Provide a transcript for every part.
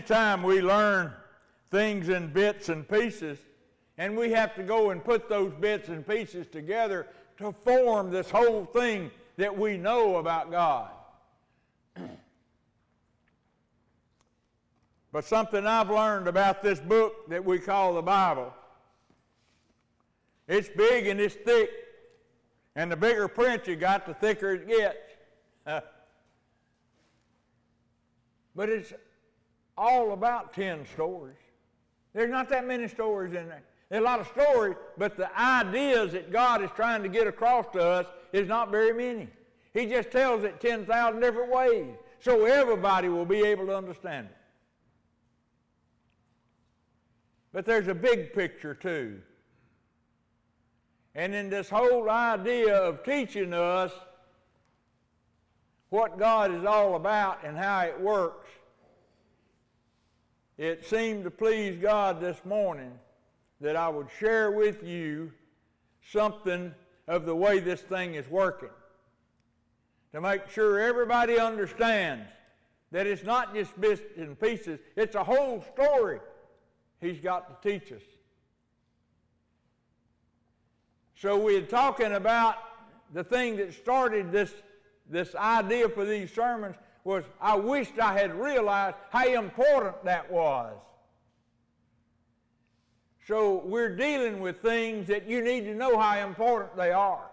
time we learn things in bits and pieces, and we have to go and put those bits and pieces together to form this whole thing that we know about God. but something I've learned about this book that we call the Bible, it's big and it's thick, and the bigger print you got, the thicker it gets. but it's all about 10 stories. There's not that many stories in there. There's a lot of stories, but the ideas that God is trying to get across to us is not very many. He just tells it 10,000 different ways so everybody will be able to understand it. But there's a big picture too. And in this whole idea of teaching us what God is all about and how it works, it seemed to please God this morning that I would share with you something of the way this thing is working. To make sure everybody understands that it's not just bits and pieces, it's a whole story He's got to teach us. So we're talking about the thing that started this, this idea for these sermons was I wished I had realized how important that was. So we're dealing with things that you need to know how important they are.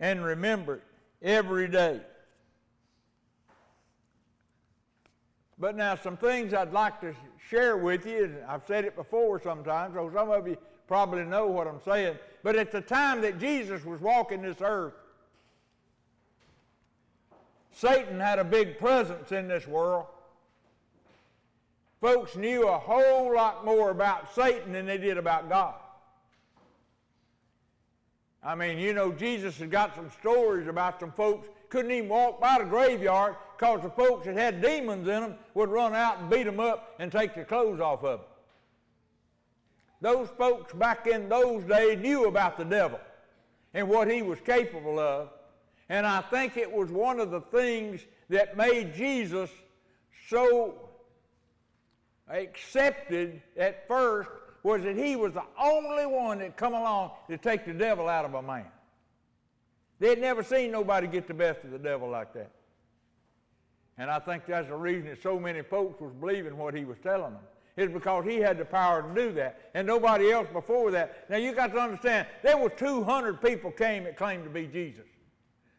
And remember it every day. But now, some things I'd like to share with you, and I've said it before sometimes, so some of you probably know what I'm saying. But at the time that Jesus was walking this earth, Satan had a big presence in this world. Folks knew a whole lot more about Satan than they did about God. I mean, you know, Jesus had got some stories about some folks couldn't even walk by the graveyard because the folks that had demons in them would run out and beat them up and take their clothes off of them. Those folks back in those days knew about the devil and what he was capable of. And I think it was one of the things that made Jesus so accepted at first was that he was the only one that come along to take the devil out of a man. They'd never seen nobody get the best of the devil like that. And I think that's the reason that so many folks was believing what he was telling them. It's because he had the power to do that, and nobody else before that. Now you got to understand, there were 200 people came that claimed to be Jesus.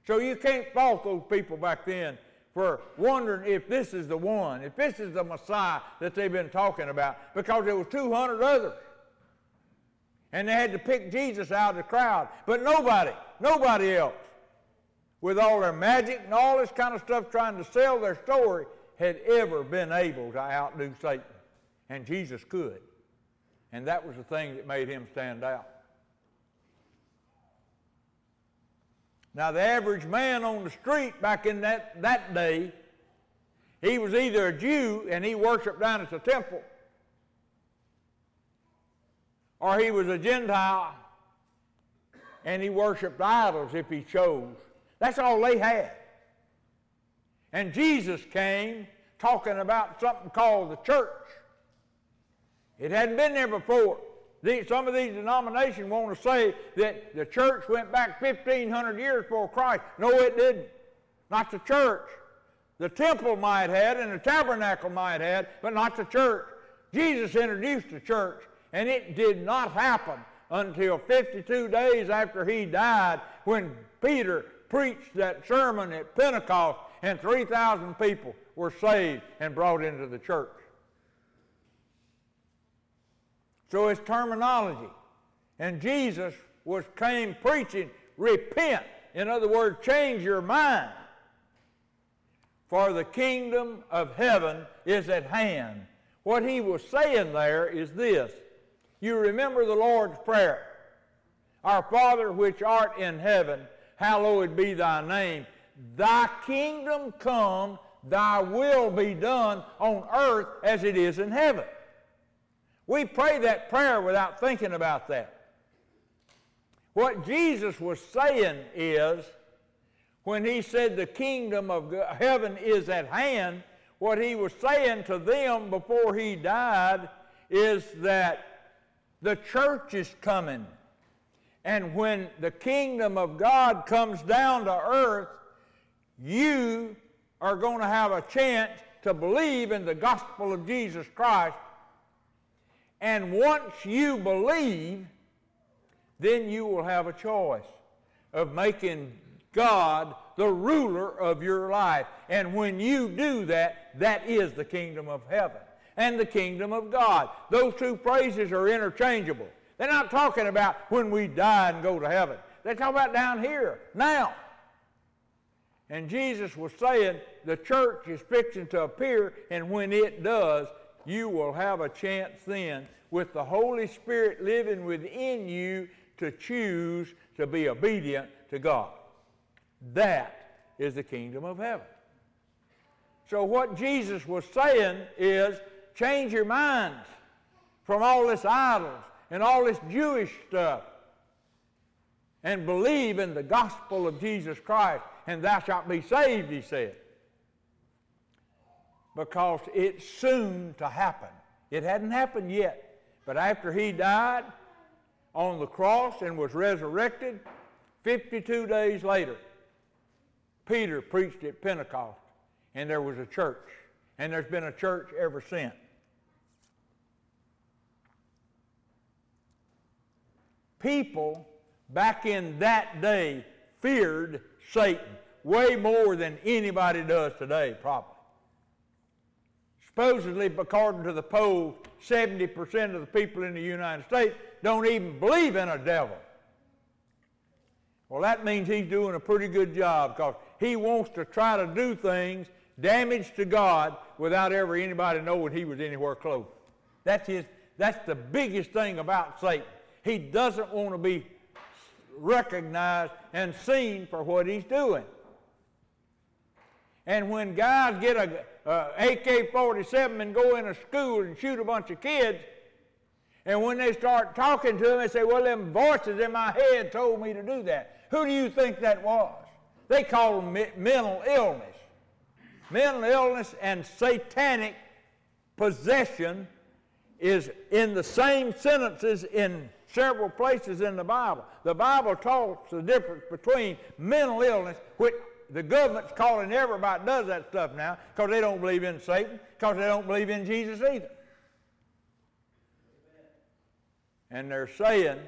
So you can't fault those people back then for wondering if this is the one, if this is the Messiah that they've been talking about, because there was 200 others. And they had to pick Jesus out of the crowd. But nobody, nobody else, with all their magic and all this kind of stuff trying to sell their story, had ever been able to outdo Satan. And Jesus could. And that was the thing that made him stand out. Now, the average man on the street back in that, that day, he was either a Jew and he worshiped down at the temple, or he was a Gentile and he worshiped idols if he chose. That's all they had. And Jesus came talking about something called the church. It hadn't been there before. These, some of these denominations want to say that the church went back 1,500 years before Christ. No, it didn't. Not the church. The temple might have, and the tabernacle might have, but not the church. Jesus introduced the church, and it did not happen until 52 days after he died when Peter preached that sermon at Pentecost, and 3,000 people were saved and brought into the church. So it's terminology. And Jesus was came preaching, repent. In other words, change your mind. For the kingdom of heaven is at hand. What he was saying there is this. You remember the Lord's Prayer. Our Father which art in heaven, hallowed be thy name. Thy kingdom come, thy will be done on earth as it is in heaven. We pray that prayer without thinking about that. What Jesus was saying is, when he said the kingdom of heaven is at hand, what he was saying to them before he died is that the church is coming. And when the kingdom of God comes down to earth, you are going to have a chance to believe in the gospel of Jesus Christ. And once you believe, then you will have a choice of making God the ruler of your life. And when you do that, that is the kingdom of heaven and the kingdom of God. Those two phrases are interchangeable. They're not talking about when we die and go to heaven. They're talking about down here, now. And Jesus was saying the church is fixing to appear, and when it does, you will have a chance then with the Holy Spirit living within you to choose to be obedient to God. That is the kingdom of heaven. So, what Jesus was saying is change your minds from all this idols and all this Jewish stuff and believe in the gospel of Jesus Christ, and thou shalt be saved, he said. Because it's soon to happen. It hadn't happened yet, but after he died on the cross and was resurrected, 52 days later, Peter preached at Pentecost, and there was a church, and there's been a church ever since. People back in that day feared Satan way more than anybody does today, probably. Supposedly, according to the poll, 70% of the people in the United States don't even believe in a devil. Well, that means he's doing a pretty good job because he wants to try to do things damage to God without ever anybody knowing he was anywhere close. That's, his, that's the biggest thing about Satan. He doesn't want to be recognized and seen for what he's doing. And when guys get a, a AK-47 and go in a school and shoot a bunch of kids, and when they start talking to them, they say, well, them voices in my head told me to do that. Who do you think that was? They call them mental illness. Mental illness and satanic possession is in the same sentences in several places in the Bible. The Bible talks the difference between mental illness, which the government's calling everybody does that stuff now because they don't believe in Satan, because they don't believe in Jesus either. And they're saying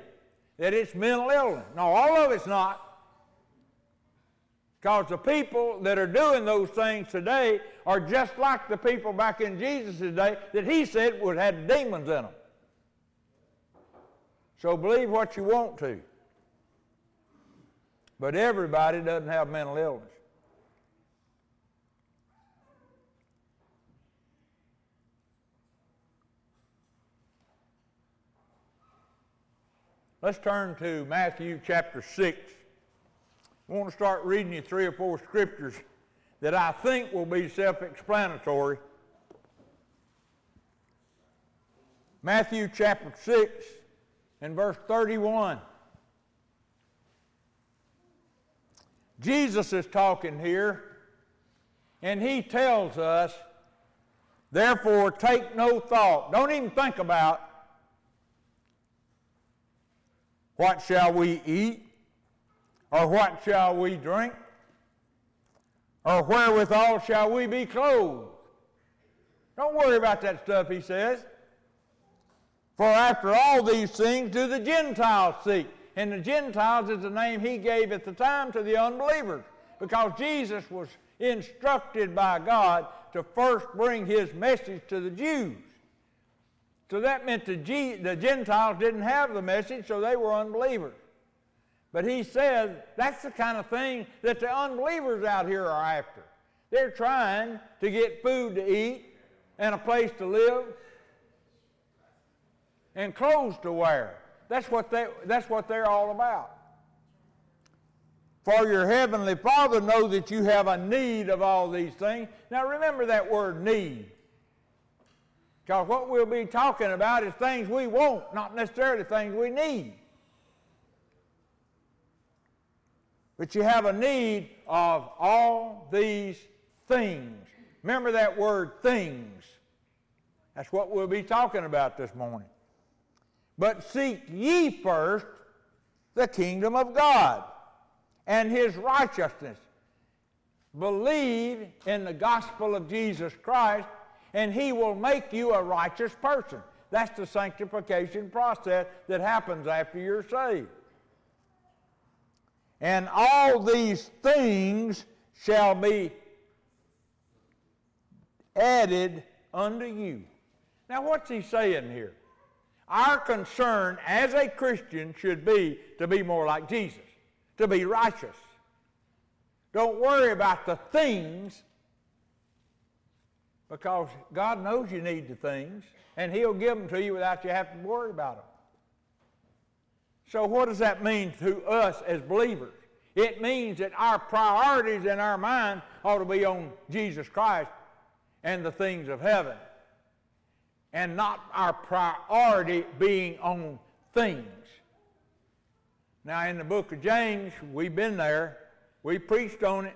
that it's mental illness. No, all of it's not. Because the people that are doing those things today are just like the people back in Jesus' day that he said would have demons in them. So believe what you want to. But everybody doesn't have mental illness. Let's turn to Matthew chapter 6. I want to start reading you three or four scriptures that I think will be self explanatory. Matthew chapter 6 and verse 31. Jesus is talking here, and he tells us, therefore, take no thought. Don't even think about what shall we eat, or what shall we drink, or wherewithal shall we be clothed. Don't worry about that stuff, he says. For after all these things do the Gentiles seek. And the Gentiles is the name he gave at the time to the unbelievers. Because Jesus was instructed by God to first bring his message to the Jews. So that meant the, G- the Gentiles didn't have the message, so they were unbelievers. But he says that's the kind of thing that the unbelievers out here are after. They're trying to get food to eat and a place to live and clothes to wear. That's what, they, that's what they're all about. For your heavenly Father knows that you have a need of all these things. Now remember that word need. Because what we'll be talking about is things we want, not necessarily things we need. But you have a need of all these things Remember that word things. That's what we'll be talking about this morning. But seek ye first the kingdom of God and his righteousness. Believe in the gospel of Jesus Christ, and he will make you a righteous person. That's the sanctification process that happens after you're saved. And all these things shall be added unto you. Now, what's he saying here? Our concern as a Christian should be to be more like Jesus, to be righteous. Don't worry about the things because God knows you need the things and He'll give them to you without you having to worry about them. So, what does that mean to us as believers? It means that our priorities in our mind ought to be on Jesus Christ and the things of heaven, and not our priority being on things. Now, in the book of James, we've been there, we preached on it,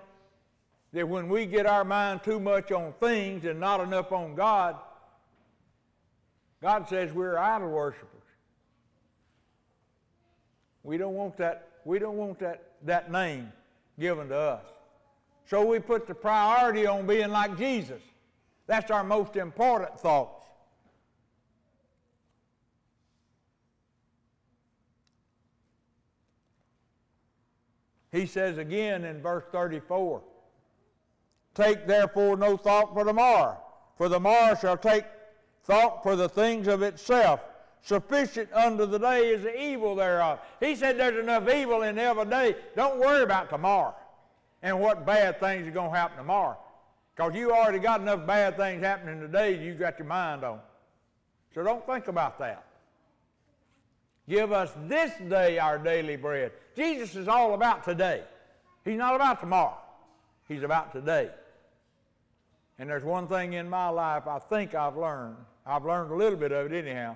that when we get our mind too much on things and not enough on God, God says we're idol worshippers. We don't want that, we don't want that, that name given to us. So we put the priority on being like Jesus. That's our most important thoughts. He says again in verse 34 Take therefore no thought for the morrow, for the morrow shall take thought for the things of itself. Sufficient unto the day is the evil thereof. He said there's enough evil in every day. Don't worry about tomorrow and what bad things are going to happen tomorrow. Because you already got enough bad things happening today You've got your mind on. So don't think about that. Give us this day our daily bread. Jesus is all about today. He's not about tomorrow. He's about today. And there's one thing in my life I think I've learned. I've learned a little bit of it anyhow.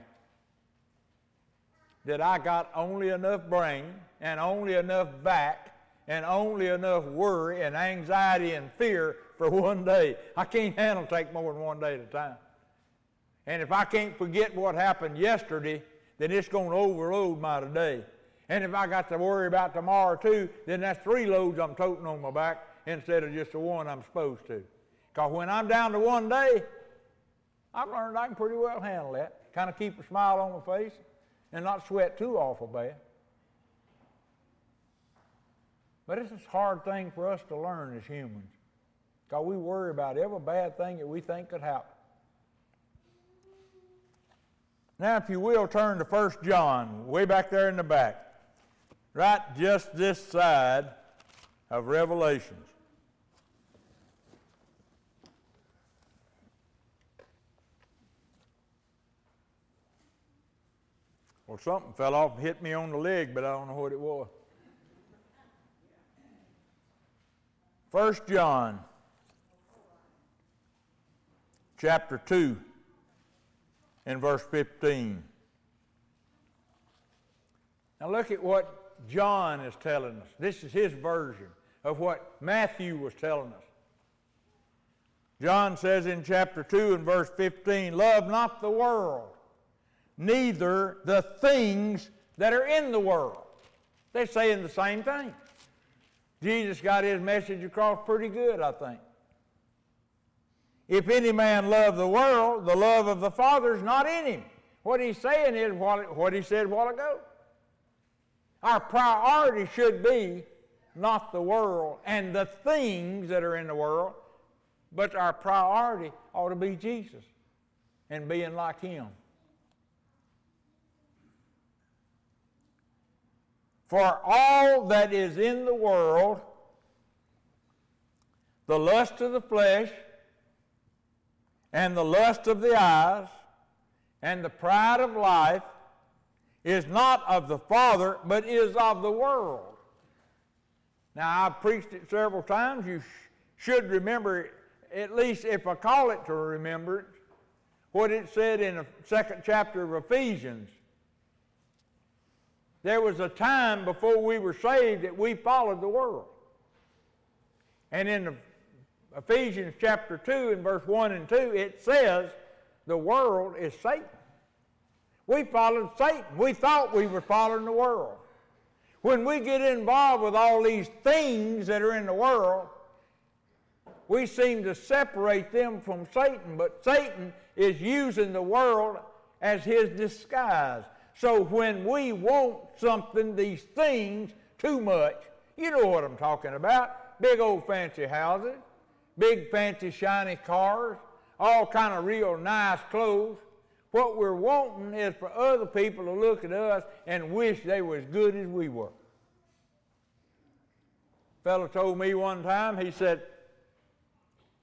That I got only enough brain and only enough back and only enough worry and anxiety and fear for one day. I can't handle take more than one day at a time. And if I can't forget what happened yesterday, then it's going to overload my today. And if I got to worry about tomorrow too, then that's three loads I'm toting on my back instead of just the one I'm supposed to. Because when I'm down to one day, I've learned I can pretty well handle that. Kind of keep a smile on my face and not sweat too awful bad. But it's a hard thing for us to learn as humans. Because we worry about every bad thing that we think could happen. Now, if you will, turn to 1 John, way back there in the back. Right just this side of Revelations. Well, something fell off and hit me on the leg, but I don't know what it was. First John chapter 2 and verse 15. Now look at what John is telling us. This is his version of what Matthew was telling us. John says in chapter 2 and verse 15, Love not the world, neither the things that are in the world. They're saying the same thing. Jesus got his message across pretty good, I think. If any man love the world, the love of the Father is not in him. What he's saying is what, what he said a while ago. Our priority should be not the world and the things that are in the world, but our priority ought to be Jesus and being like him. For all that is in the world, the lust of the flesh, and the lust of the eyes, and the pride of life, is not of the Father, but is of the world. Now, I've preached it several times. You sh- should remember, at least if I call it to remembrance, what it said in the second chapter of Ephesians there was a time before we were saved that we followed the world. And in the Ephesians chapter 2 and verse 1 and 2, it says the world is Satan. We followed Satan. We thought we were following the world. When we get involved with all these things that are in the world, we seem to separate them from Satan, but Satan is using the world as his disguise. So when we want something, these things, too much, you know what I'm talking about. Big old fancy houses, big fancy shiny cars, all kind of real nice clothes. What we're wanting is for other people to look at us and wish they were as good as we were. Fellow told me one time, he said,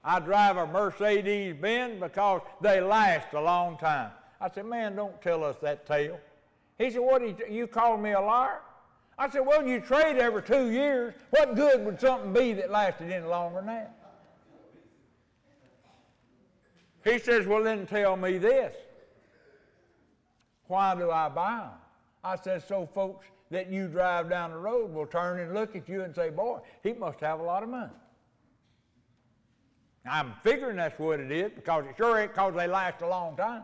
I drive a Mercedes Benz because they last a long time. I said, man, don't tell us that tale. He said, what, you, you call me a liar? I said, well, you trade every two years. What good would something be that lasted any longer than that? He says, well, then tell me this. Why do I buy them? I said, so folks that you drive down the road will turn and look at you and say, boy, he must have a lot of money. I'm figuring that's what it is because it sure ain't because they last a long time.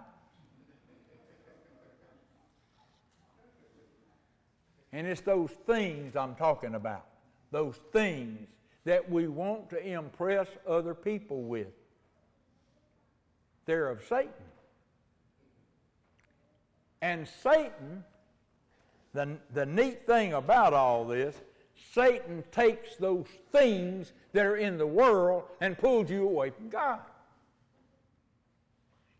And it's those things I'm talking about. Those things that we want to impress other people with. They're of Satan. And Satan, the, the neat thing about all this, Satan takes those things that are in the world and pulls you away from God.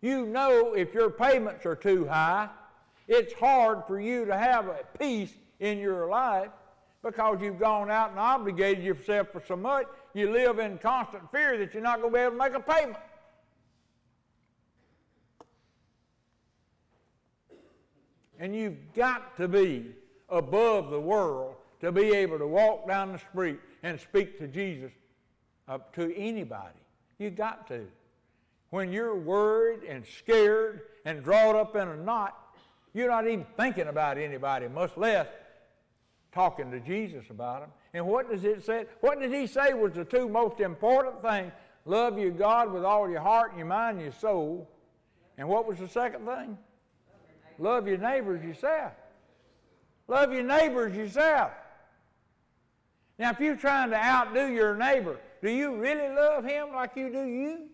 You know if your payments are too high, it's hard for you to have a peace in your life because you've gone out and obligated yourself for so much, you live in constant fear that you're not going to be able to make a payment. And you've got to be above the world to be able to walk down the street and speak to Jesus up to anybody. You've got to. When you're worried and scared and drawn up in a knot, you're not even thinking about anybody, much less talking to Jesus about them. And what does it say? What did he say was the two most important things? Love your God with all your heart, and your mind, and your soul. And what was the second thing? Love your neighbors yourself. Love your neighbors yourself. Now, if you're trying to outdo your neighbor, do you really love him like you do you?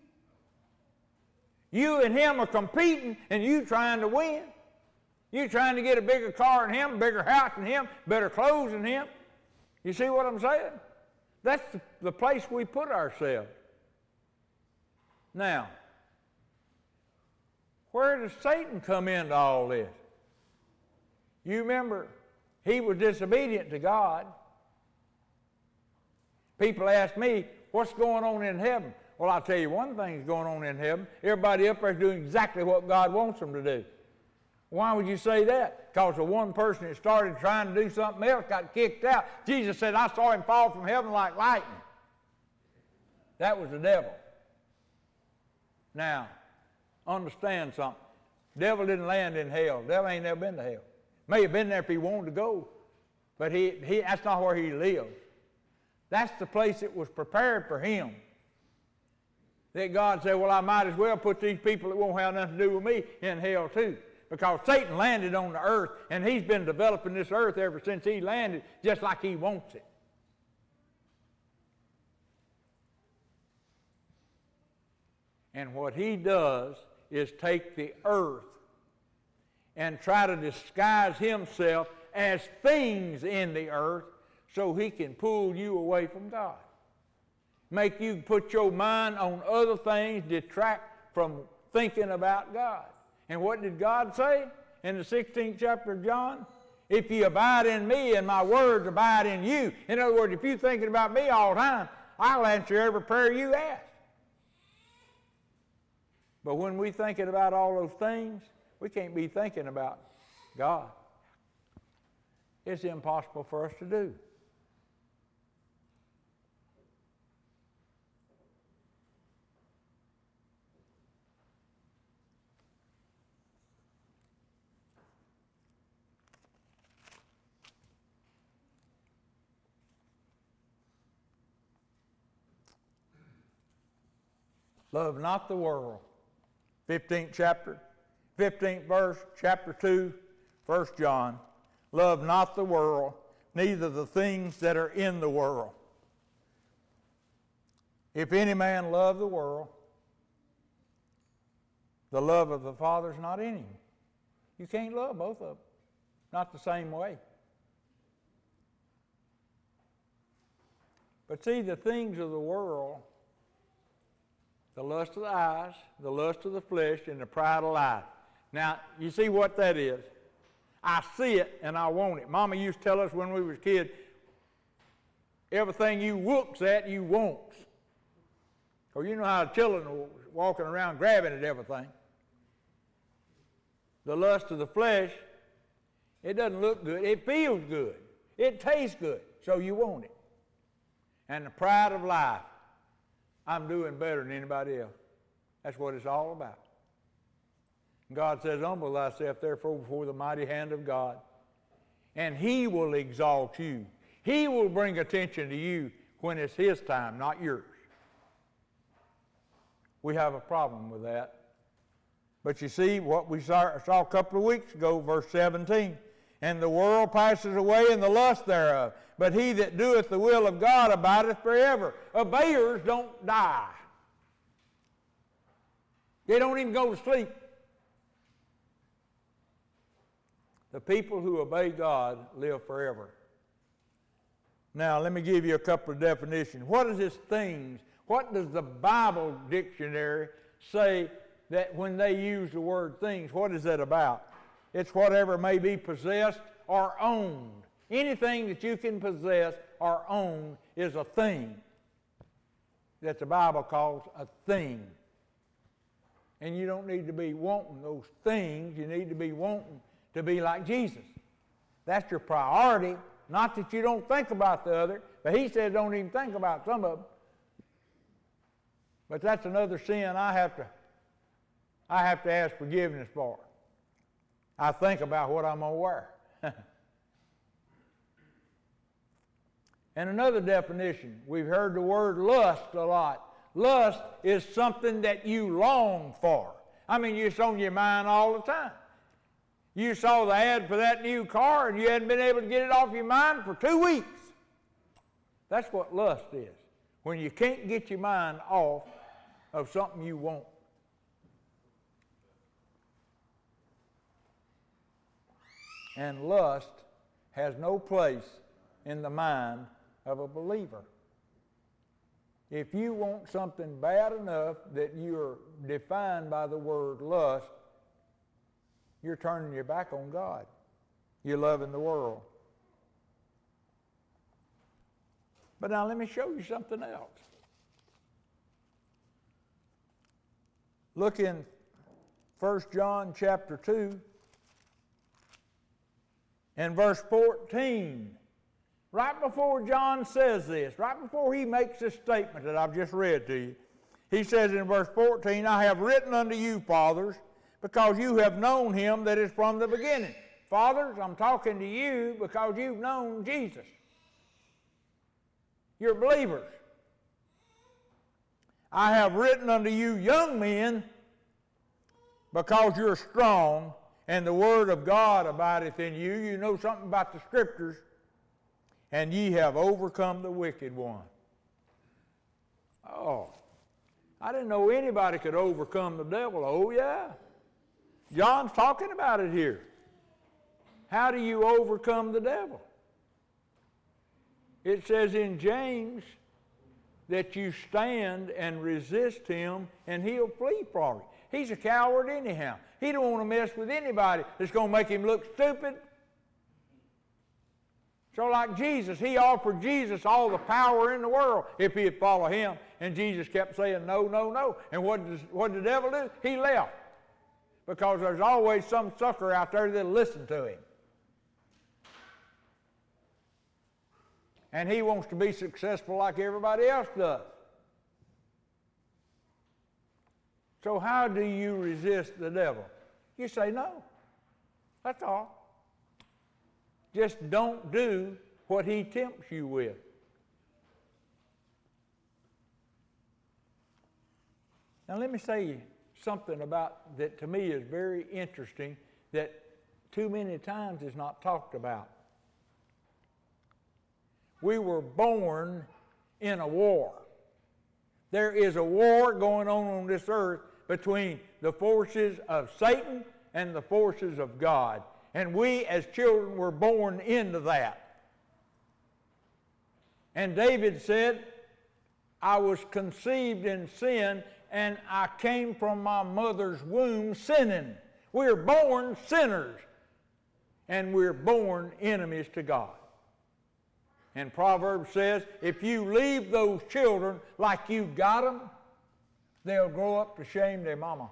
You and him are competing, and you trying to win. You're trying to get a bigger car than him, bigger house than him, better clothes than him. You see what I'm saying? That's the place we put ourselves. Now, where does Satan come into all this? You remember, he was disobedient to God. People ask me, what's going on in heaven? Well, I'll tell you one thing's going on in heaven. Everybody up there is doing exactly what God wants them to do. Why would you say that? Because the one person that started trying to do something else got kicked out. Jesus said, I saw him fall from heaven like lightning. That was the devil. Now, understand something. Devil didn't land in hell. Devil ain't never been to hell. May have been there if he wanted to go, but he, he, that's not where he lives. That's the place that was prepared for him. That God said, Well, I might as well put these people that won't have nothing to do with me in hell too because Satan landed on the earth and he's been developing this earth ever since he landed just like he wants it. And what he does is take the earth and try to disguise himself as things in the earth so he can pull you away from God. Make you put your mind on other things, detract from thinking about God. And what did God say in the 16th chapter of John? If you abide in me and my words abide in you. In other words, if you're thinking about me all the time, I'll answer every prayer you ask. But when we're thinking about all those things, we can't be thinking about God. It's impossible for us to do. Love not the world. 15th chapter, 15th verse, chapter 2, 1 John. Love not the world, neither the things that are in the world. If any man love the world, the love of the Father is not in him. You can't love both of them, not the same way. But see, the things of the world, the lust of the eyes, the lust of the flesh, and the pride of life. Now, you see what that is? I see it and I want it. Mama used to tell us when we was kids, everything you looks at, you wants. Or you know how children are walking around grabbing at everything. The lust of the flesh, it doesn't look good. It feels good. It tastes good. So you want it. And the pride of life, I'm doing better than anybody else. That's what it's all about. God says, Humble thyself, therefore, before the mighty hand of God, and He will exalt you. He will bring attention to you when it's His time, not yours. We have a problem with that. But you see, what we saw, saw a couple of weeks ago, verse 17 and the world passes away and the lust thereof. But he that doeth the will of God abideth forever. Obeyers don't die. They don't even go to sleep. The people who obey God live forever. Now, let me give you a couple of definitions. What is this things? What does the Bible dictionary say that when they use the word things, what is that about? It's whatever may be possessed or owned. Anything that you can possess or own is a thing that the Bible calls a thing. And you don't need to be wanting those things. You need to be wanting to be like Jesus. That's your priority. Not that you don't think about the other, but he said don't even think about some of them. But that's another sin I have to I have to ask forgiveness for. I think about what I'm to wear. and another definition, we've heard the word lust a lot. Lust is something that you long for. I mean, it's on your mind all the time. You saw the ad for that new car and you hadn't been able to get it off your mind for two weeks. That's what lust is. When you can't get your mind off of something you want. and lust has no place in the mind of a believer. If you want something bad enough that you're defined by the word lust, you're turning your back on God. You're loving the world. But now let me show you something else. Look in 1 John chapter 2 and verse 14, right before John says this, right before he makes this statement that I've just read to you, he says in verse 14, I have written unto you, fathers, because you have known him that is from the beginning. Fathers, I'm talking to you because you've known Jesus. You're believers. I have written unto you, young men, because you're strong and the word of God abideth in you. You know something about the scriptures, and ye have overcome the wicked one. Oh, I didn't know anybody could overcome the devil. Oh, yeah. John's talking about it here. How do you overcome the devil? It says in James that you stand and resist him and he'll flee from you. He's a coward anyhow. He don't want to mess with anybody that's going to make him look stupid. So like Jesus, he offered Jesus all the power in the world if he'd follow him. And Jesus kept saying no, no, no. And what, does, what did the devil do? He left. Because there's always some sucker out there that'll listen to him. And he wants to be successful like everybody else does. So, how do you resist the devil? You say no. That's all. Just don't do what he tempts you with. Now, let me say something about that to me is very interesting that too many times is not talked about. We were born in a war. There is a war going on on this earth between the forces of Satan and the forces of God. And we as children were born into that. And David said, I was conceived in sin and I came from my mother's womb sinning. We're born sinners and we're born enemies to God. And Proverbs says, if you leave those children like you got them, they'll grow up to shame their mama.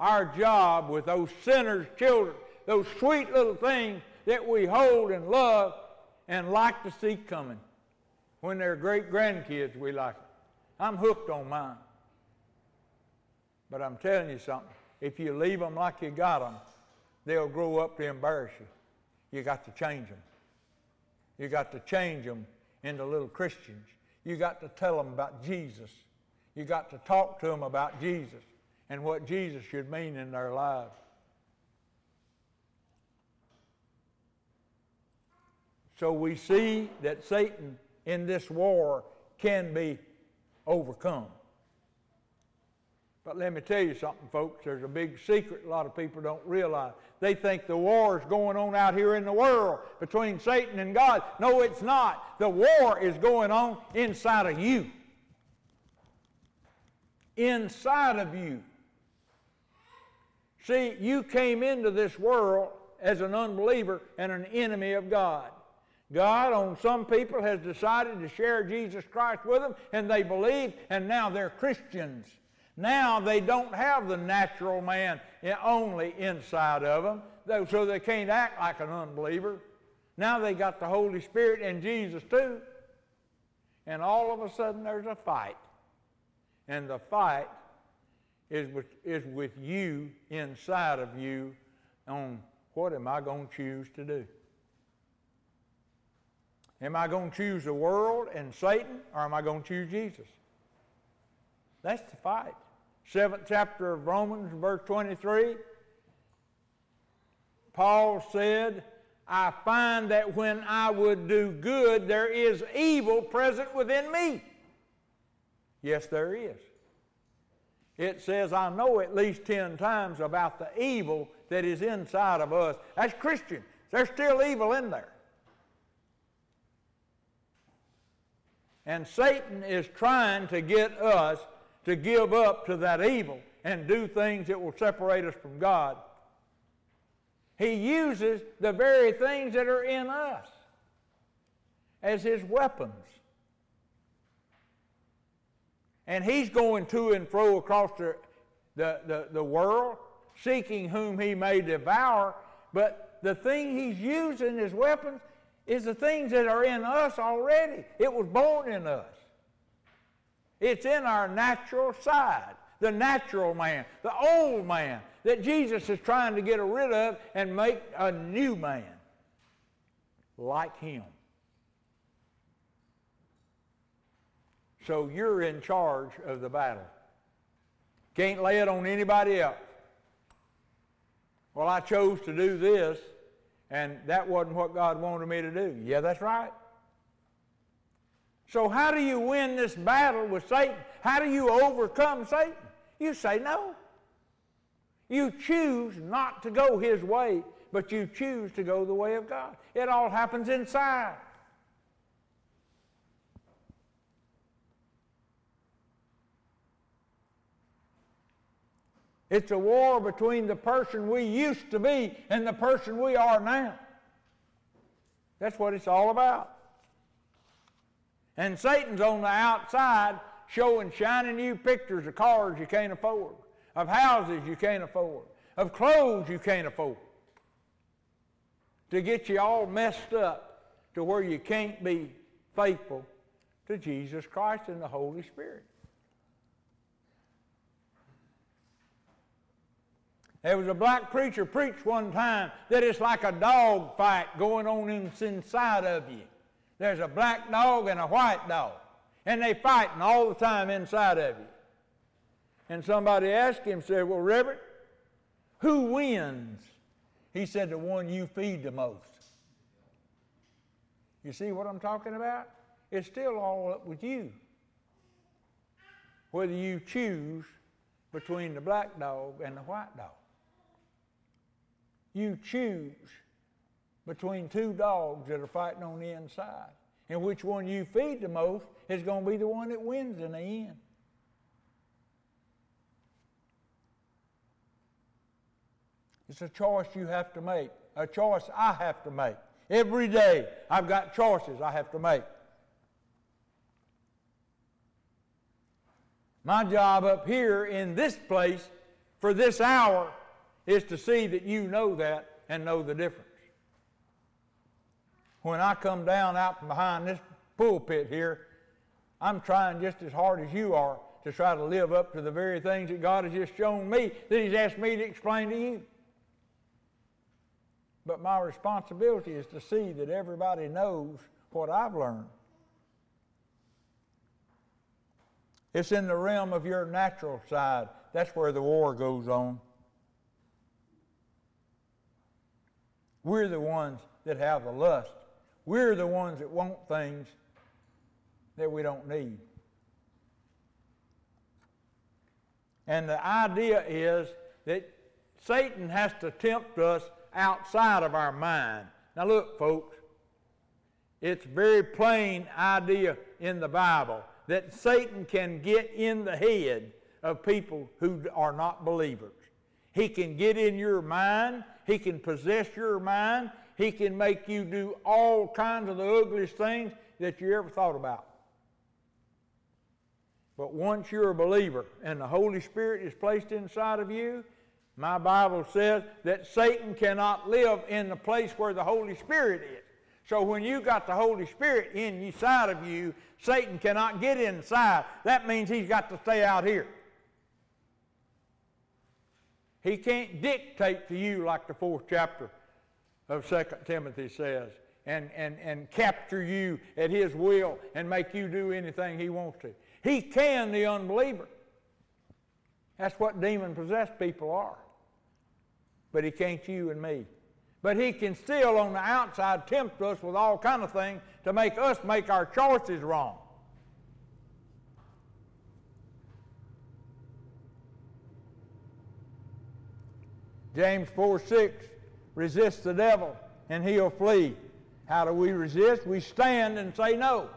Our job with those sinners' children, those sweet little things that we hold and love and like to see coming. When they're great grandkids, we like it. I'm hooked on mine. But I'm telling you something. If you leave them like you got them, they'll grow up to embarrass you. You got to change them. You got to change them into little Christians. You got to tell them about Jesus. You got to talk to them about Jesus and what Jesus should mean in their lives. So we see that Satan in this war can be overcome. But let me tell you something, folks. There's a big secret a lot of people don't realize. They think the war is going on out here in the world between Satan and God. No, it's not. The war is going on inside of you. Inside of you. See, you came into this world as an unbeliever and an enemy of God. God, on some people, has decided to share Jesus Christ with them, and they believe, and now they're Christians. Now they don't have the natural man only inside of them, so they can't act like an unbeliever. Now they got the Holy Spirit and Jesus too. And all of a sudden there's a fight. And the fight is with, is with you inside of you on what am I going to choose to do? Am I going to choose the world and Satan, or am I going to choose Jesus? That's the fight. Seventh chapter of Romans, verse 23. Paul said, I find that when I would do good, there is evil present within me. Yes, there is. It says, I know at least 10 times about the evil that is inside of us. As Christian. there's still evil in there. And Satan is trying to get us to give up to that evil and do things that will separate us from God. He uses the very things that are in us as his weapons. And he's going to and fro across the, the, the, the world, seeking whom he may devour. But the thing he's using as weapons is the things that are in us already. It was born in us. It's in our natural side, the natural man, the old man that Jesus is trying to get rid of and make a new man like him. So you're in charge of the battle. Can't lay it on anybody else. Well, I chose to do this and that wasn't what God wanted me to do. Yeah, that's right. So, how do you win this battle with Satan? How do you overcome Satan? You say no. You choose not to go his way, but you choose to go the way of God. It all happens inside. It's a war between the person we used to be and the person we are now. That's what it's all about. And Satan's on the outside showing shiny new pictures of cars you can't afford, of houses you can't afford, of clothes you can't afford, to get you all messed up to where you can't be faithful to Jesus Christ and the Holy Spirit. There was a black preacher preached one time that it's like a dog fight going on inside of you. There's a black dog and a white dog, and they fighting all the time inside of you. and somebody asked him, said, Well, Reverend, who wins? He said, The one you feed the most. You see what I'm talking about? It's still all up with you. Whether you choose between the black dog and the white dog. You choose between two dogs that are fighting on the inside. And which one you feed the most is going to be the one that wins in the end. It's a choice you have to make, a choice I have to make. Every day I've got choices I have to make. My job up here in this place for this hour is to see that you know that and know the difference. When I come down out from behind this pulpit here, I'm trying just as hard as you are to try to live up to the very things that God has just shown me that He's asked me to explain to you. But my responsibility is to see that everybody knows what I've learned. It's in the realm of your natural side. That's where the war goes on. We're the ones that have the lust. We're the ones that want things that we don't need. And the idea is that Satan has to tempt us outside of our mind. Now, look, folks, it's very plain idea in the Bible that Satan can get in the head of people who are not believers. He can get in your mind, he can possess your mind, he can make you do all kinds of the ugliest things that you ever thought about. But once you're a believer and the Holy Spirit is placed inside of you, my Bible says that Satan cannot live in the place where the Holy Spirit is. So when you got the Holy Spirit inside of you, Satan cannot get inside. That means he's got to stay out here. He can't dictate to you like the fourth chapter of 2 Timothy says and, and, and capture you at his will and make you do anything he wants to. He can, the unbeliever. That's what demon possessed people are but he can't you and me. But he can still, on the outside, tempt us with all kind of things to make us make our choices wrong. James 4 6, resist the devil and he'll flee. How do we resist? We stand and say no.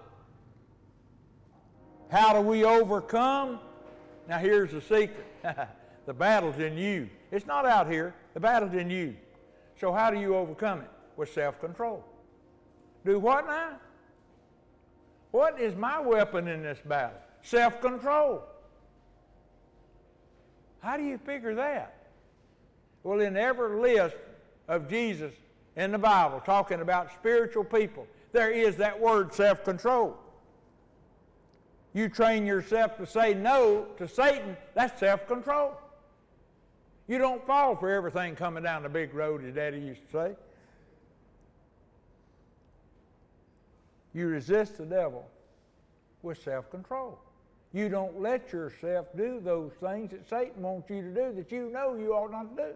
How do we overcome? Now here's the secret. the battle's in you. It's not out here. The battle's in you. So how do you overcome it? With self-control. Do what now? What is my weapon in this battle? Self-control. How do you figure that? Well, in every list of Jesus in the Bible talking about spiritual people, there is that word self-control. You train yourself to say no to Satan, that's self-control. You don't fall for everything coming down the big road, as Daddy used to say. You resist the devil with self control. You don't let yourself do those things that Satan wants you to do that you know you ought not to do.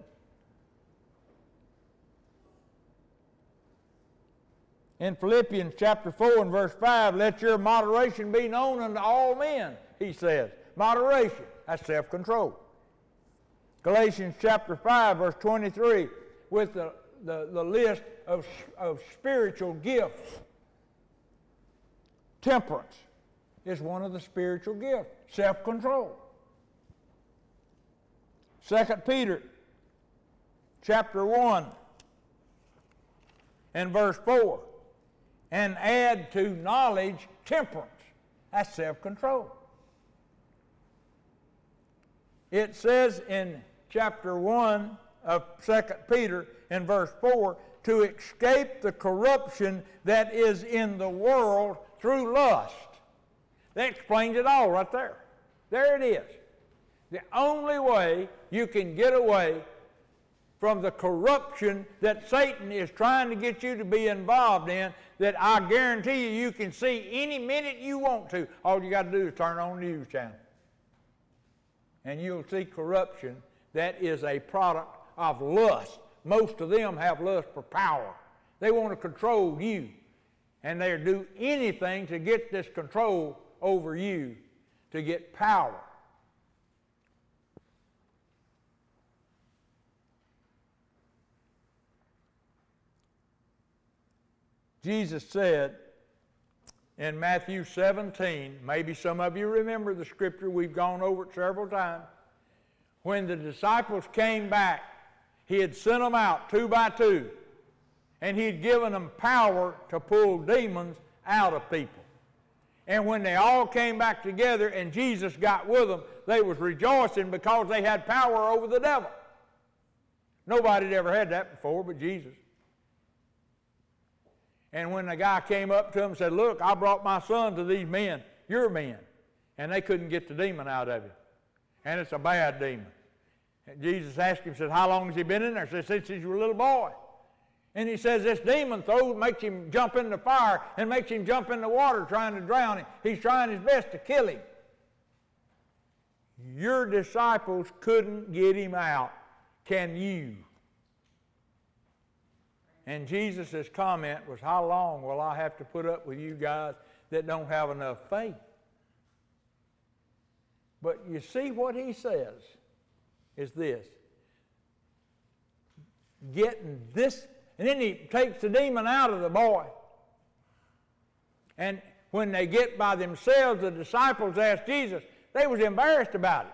In Philippians chapter 4 and verse 5, let your moderation be known unto all men, he says. Moderation, that's self control. Galatians chapter 5, verse 23, with the, the, the list of, of spiritual gifts. Temperance is one of the spiritual gifts, self control. 2 Peter chapter 1 and verse 4 and add to knowledge temperance. That's self control. It says in chapter 1 of 2 Peter in verse 4 to escape the corruption that is in the world through lust. That explains it all right there. There it is. The only way you can get away from the corruption that Satan is trying to get you to be involved in that I guarantee you you can see any minute you want to. All you got to do is turn on the news channel and you'll see corruption that is a product of lust. Most of them have lust for power. They want to control you, and they'll do anything to get this control over you, to get power. Jesus said in Matthew 17, maybe some of you remember the scripture, we've gone over it several times. When the disciples came back, he had sent them out two by two, and he'd given them power to pull demons out of people. And when they all came back together and Jesus got with them, they was rejoicing because they had power over the devil. Nobody had ever had that before but Jesus. And when the guy came up to him and said, Look, I brought my son to these men, your men. And they couldn't get the demon out of him. And it's a bad demon. And Jesus asked him, said, How long has he been in there? He said, Since he was a little boy. And he says this demon throws, makes him jump in the fire and makes him jump in the water trying to drown him. He's trying his best to kill him. Your disciples couldn't get him out. Can you? And Jesus' comment was, How long will I have to put up with you guys that don't have enough faith? But you see what he says is this getting this, and then he takes the demon out of the boy. And when they get by themselves, the disciples asked Jesus, they was embarrassed about it.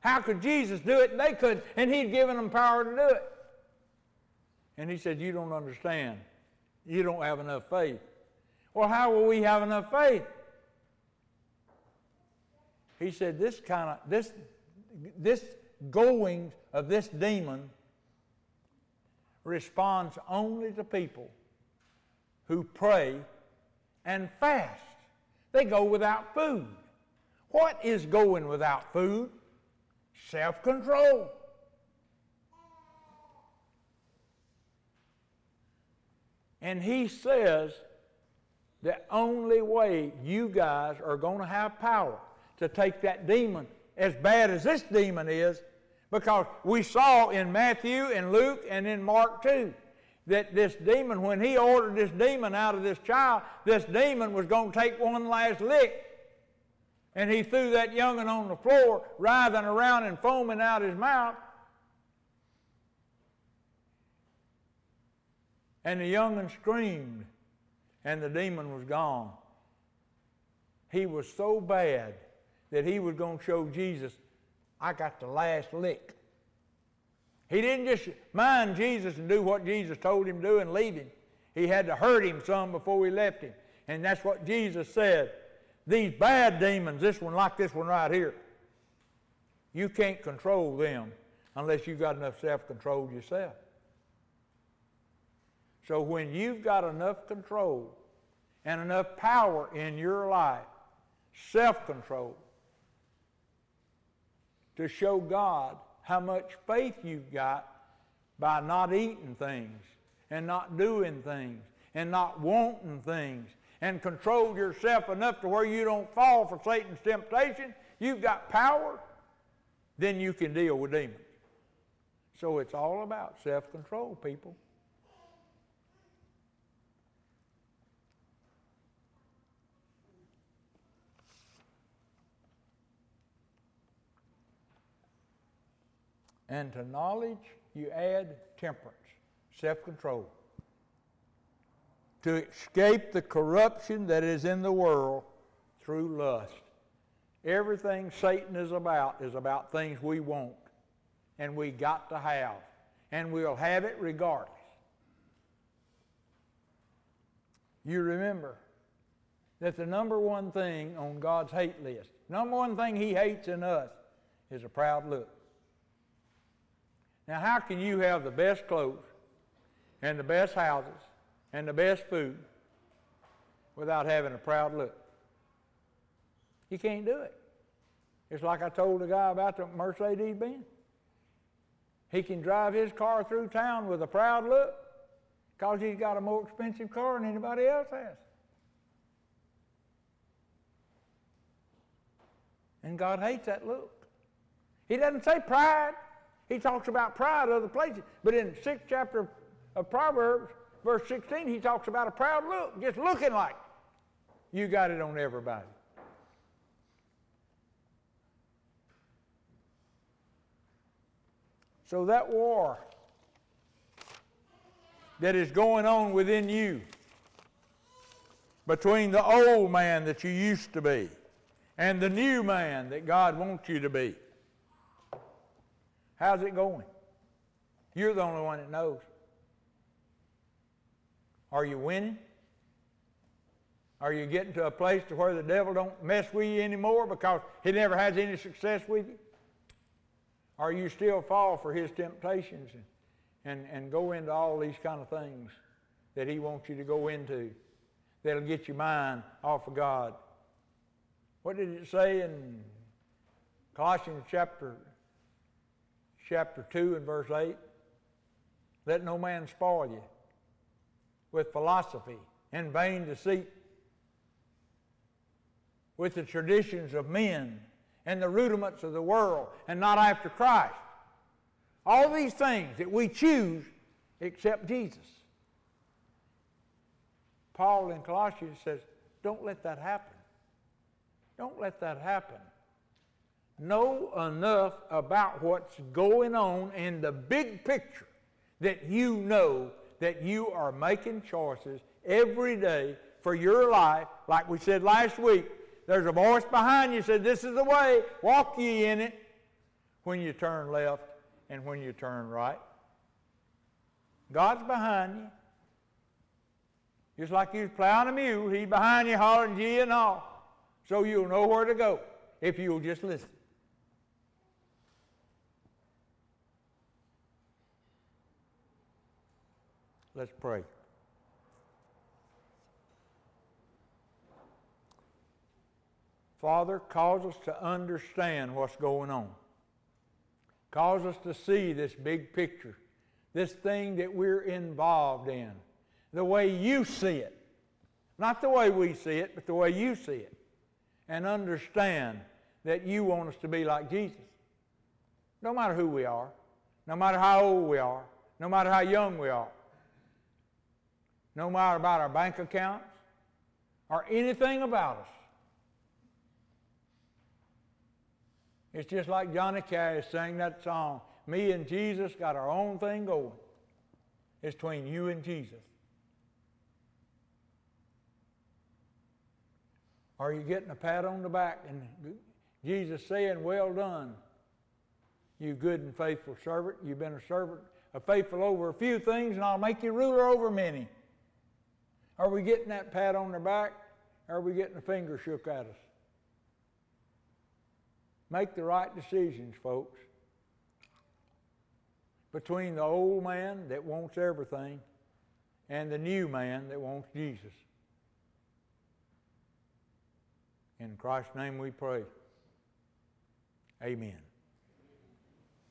How could Jesus do it they couldn't? And he'd given them power to do it. And he said, You don't understand. You don't have enough faith. Well, how will we have enough faith? He said, This kind of, this, this going of this demon responds only to people who pray and fast. They go without food. What is going without food? Self control. And he says the only way you guys are going to have power to take that demon, as bad as this demon is, because we saw in Matthew and Luke and in Mark too that this demon, when he ordered this demon out of this child, this demon was going to take one last lick. And he threw that young'un on the floor, writhing around and foaming out his mouth. And the young'un screamed, and the demon was gone. He was so bad that he was going to show Jesus, I got the last lick. He didn't just mind Jesus and do what Jesus told him to do and leave him. He had to hurt him some before he left him. And that's what Jesus said. These bad demons, this one like this one right here, you can't control them unless you've got enough self control yourself. So when you've got enough control and enough power in your life, self control, to show God how much faith you've got by not eating things and not doing things and not wanting things and control yourself enough to where you don't fall for Satan's temptation, you've got power, then you can deal with demons. So it's all about self control, people. And to knowledge, you add temperance, self control. To escape the corruption that is in the world through lust. Everything Satan is about is about things we want and we got to have. And we'll have it regardless. You remember that the number one thing on God's hate list, number one thing He hates in us, is a proud look. Now, how can you have the best clothes and the best houses and the best food without having a proud look? You can't do it. It's like I told the guy about the Mercedes Benz. He can drive his car through town with a proud look because he's got a more expensive car than anybody else has. And God hates that look. He doesn't say pride. He talks about pride other places. But in sixth chapter of Proverbs, verse 16, he talks about a proud look, just looking like you got it on everybody. So that war that is going on within you between the old man that you used to be and the new man that God wants you to be. How's it going? You're the only one that knows. Are you winning? Are you getting to a place to where the devil don't mess with you anymore because he never has any success with you? Or you still fall for his temptations and, and, and go into all these kind of things that he wants you to go into that'll get your mind off of God? What did it say in Colossians chapter chapter 2 and verse 8? Let no man spoil you with philosophy and vain deceit, with the traditions of men and the rudiments of the world, and not after Christ. All these things that we choose except Jesus. Paul in Colossians says, don't let that happen. Don't let that happen. Know enough about what's going on in the big picture that you know that you are making choices every day for your life. Like we said last week, there's a voice behind you said, This is the way, walk ye in it when you turn left and when you turn right. God's behind you. Just like you plowing a mule, he's behind you hollering gee and all. So you'll know where to go if you'll just listen. Let's pray. Father, cause us to understand what's going on. Cause us to see this big picture, this thing that we're involved in, the way you see it. Not the way we see it, but the way you see it. And understand that you want us to be like Jesus. No matter who we are, no matter how old we are, no matter how young we are no matter about our bank accounts or anything about us. It's just like Johnny Cash sang that song, Me and Jesus got our own thing going. It's between you and Jesus. Are you getting a pat on the back and Jesus saying, Well done, you good and faithful servant. You've been a servant, a faithful over a few things, and I'll make you ruler over many. Are we getting that pat on the back? Or are we getting a finger shook at us? Make the right decisions, folks. Between the old man that wants everything and the new man that wants Jesus. In Christ's name we pray. Amen.